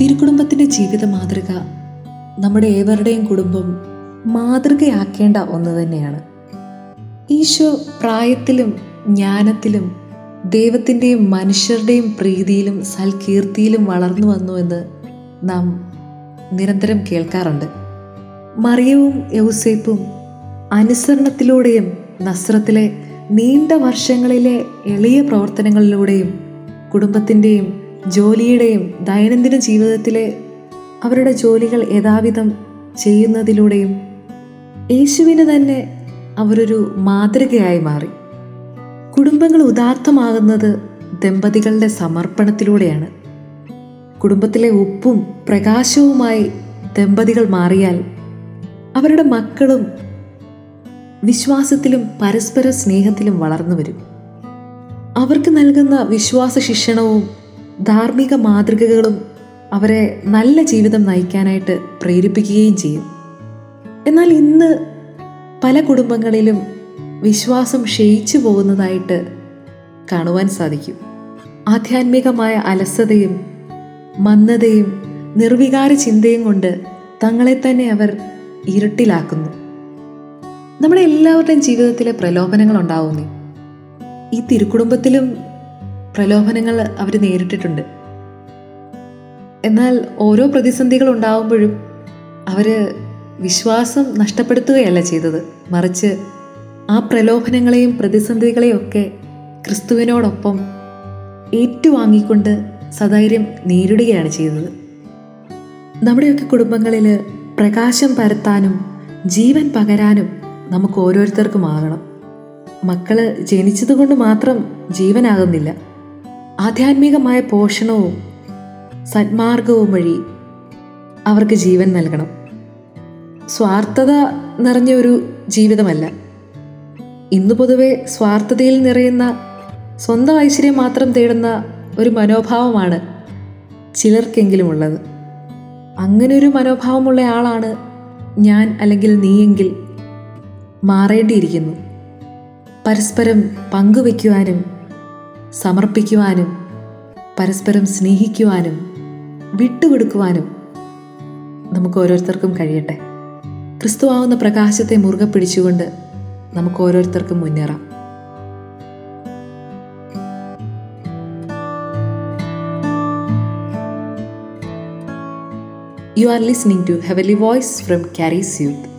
തിരുക്കുടുംബത്തിന്റെ ജീവിത മാതൃക നമ്മുടെ ഏവരുടെയും കുടുംബം മാതൃകയാക്കേണ്ട ഒന്ന് തന്നെയാണ്. ഈശോ പ്രായത്തിലും ജ്ഞാനത്തിലും ദൈവത്തിന്റെയും മനുഷ്യരുടെയും പ്രീതിയിലും സൽകീർത്തിയിലും വളർന്നു വന്നു എന്ന് നാം നിരന്തരം കേൾക്കാറുണ്ട്. മറിയവും യൗസേപ്പും അനുസരണത്തിലൂടെയും നസ്രത്തിലെ നീണ്ട വർഷങ്ങളിലെ എളിയ പ്രവർത്തനങ്ങളിലൂടെയും കുടുംബത്തിന്റെയും ജോലിയുടെയും ദൈനംദിന ജീവിതത്തിലെ അവരുടെ ജോലികൾ യഥാവിധം ചെയ്യുന്നതിലൂടെയും യേശുവിന് തന്നെ അവരൊരു മാതൃകയായി മാറി. കുടുംബങ്ങൾ ഉദാർത്ഥമാകുന്നത് ദമ്പതികളുടെ സമർപ്പണത്തിലൂടെയാണ്. കുടുംബത്തിലെ ഉപ്പും പ്രകാശവുമായി ദമ്പതികൾ മാറിയാൽ അവരുടെ മക്കളും വിശ്വാസത്തിലും പരസ്പര സ്നേഹത്തിലും വളർന്നു വരും. അവർക്ക് നൽകുന്ന വിശ്വാസ ശിക്ഷണവും ധാർമ്മിക മാതൃകകളും അവരെ നല്ല ജീവിതം നയിക്കാനായിട്ട് പ്രേരിപ്പിക്കുകയും ചെയ്യും. എന്നാൽ ഇന്ന് പല കുടുംബങ്ങളിലും വിശ്വാസം ക്ഷയിച്ചു പോകുന്നതായിട്ട് കാണുവാൻ സാധിക്കും. ആധ്യാത്മികമായ അലസതയും മന്ദതയും നിർവികാര ചിന്തയും കൊണ്ട് തങ്ങളെ തന്നെ അവർ ഇരുട്ടിലാക്കുന്നു. നമ്മുടെ എല്ലാവരുടെയും ജീവിതത്തിലെ പ്രലോഭനങ്ങൾ ഉണ്ടാവുന്നേ. ഈ തിരുക്കുടുംബത്തിലും പ്രലോഭനങ്ങൾ അവർ നേരിട്ടിട്ടുണ്ട്. എന്നാൽ ഓരോ പ്രതിസന്ധികൾ ഉണ്ടാവുമ്പോഴും അവർ വിശ്വാസം നഷ്ടപ്പെടുത്തുകയല്ല ചെയ്തത്. മറിച്ച് ആ പ്രലോഭനങ്ങളെയും പ്രതിസന്ധികളെയൊക്കെ ക്രിസ്തുവിനോടൊപ്പം ഏറ്റുവാങ്ങിക്കൊണ്ട് സധൈര്യം നേരിടുകയാണ് ചെയ്തത് നമ്മുടെയൊക്കെ കുടുംബങ്ങളിൽ പ്രകാശം പരത്താനും ജീവൻ പകരാനും നമുക്ക് ഓരോരുത്തർക്കും ആകണം. മക്കൾ ജനിച്ചതുകൊണ്ട് മാത്രം ജീവനാകുന്നില്ല. ആധ്യാത്മികമായ പോഷണവും സന്മാർഗവും വഴി അവർക്ക് ജീവൻ നൽകണം. സ്വാർത്ഥത നിറഞ്ഞ ഒരു ജീവിതമല്ല. ഇന്ന് പൊതുവെ സ്വാർത്ഥതയിൽ നിറയുന്ന സ്വന്തം ഐശ്വര്യം മാത്രം തേടുന്ന ഒരു മനോഭാവമാണ് ചിലർക്കെങ്കിലും ഉള്ളത് അങ്ങനെ ഒരു മനോഭാവമുള്ള ആളാണ് ഞാൻ അല്ലെങ്കിൽ നീയെങ്കിൽ മാറേണ്ടിയിരിക്കുന്നു. പരസ്പരം പങ്കുവയ്ക്കുവാനും സമർപ്പിക്കുവാനും പരസ്പരം സ്നേഹിക്കുവാനും വിട്ടുകൊടുക്കുവാനും നമുക്ക് ഓരോരുത്തർക്കും കഴിയട്ടെ ക്രിസ്തുവാവുന്ന പ്രകാശത്തെ മുറുകെ പിടിച്ചുകൊണ്ട് നമുക്ക് ഓരോരുത്തർക്കും മുന്നേറാം you are listening to Heavenly voice from കാരീസ് Youth.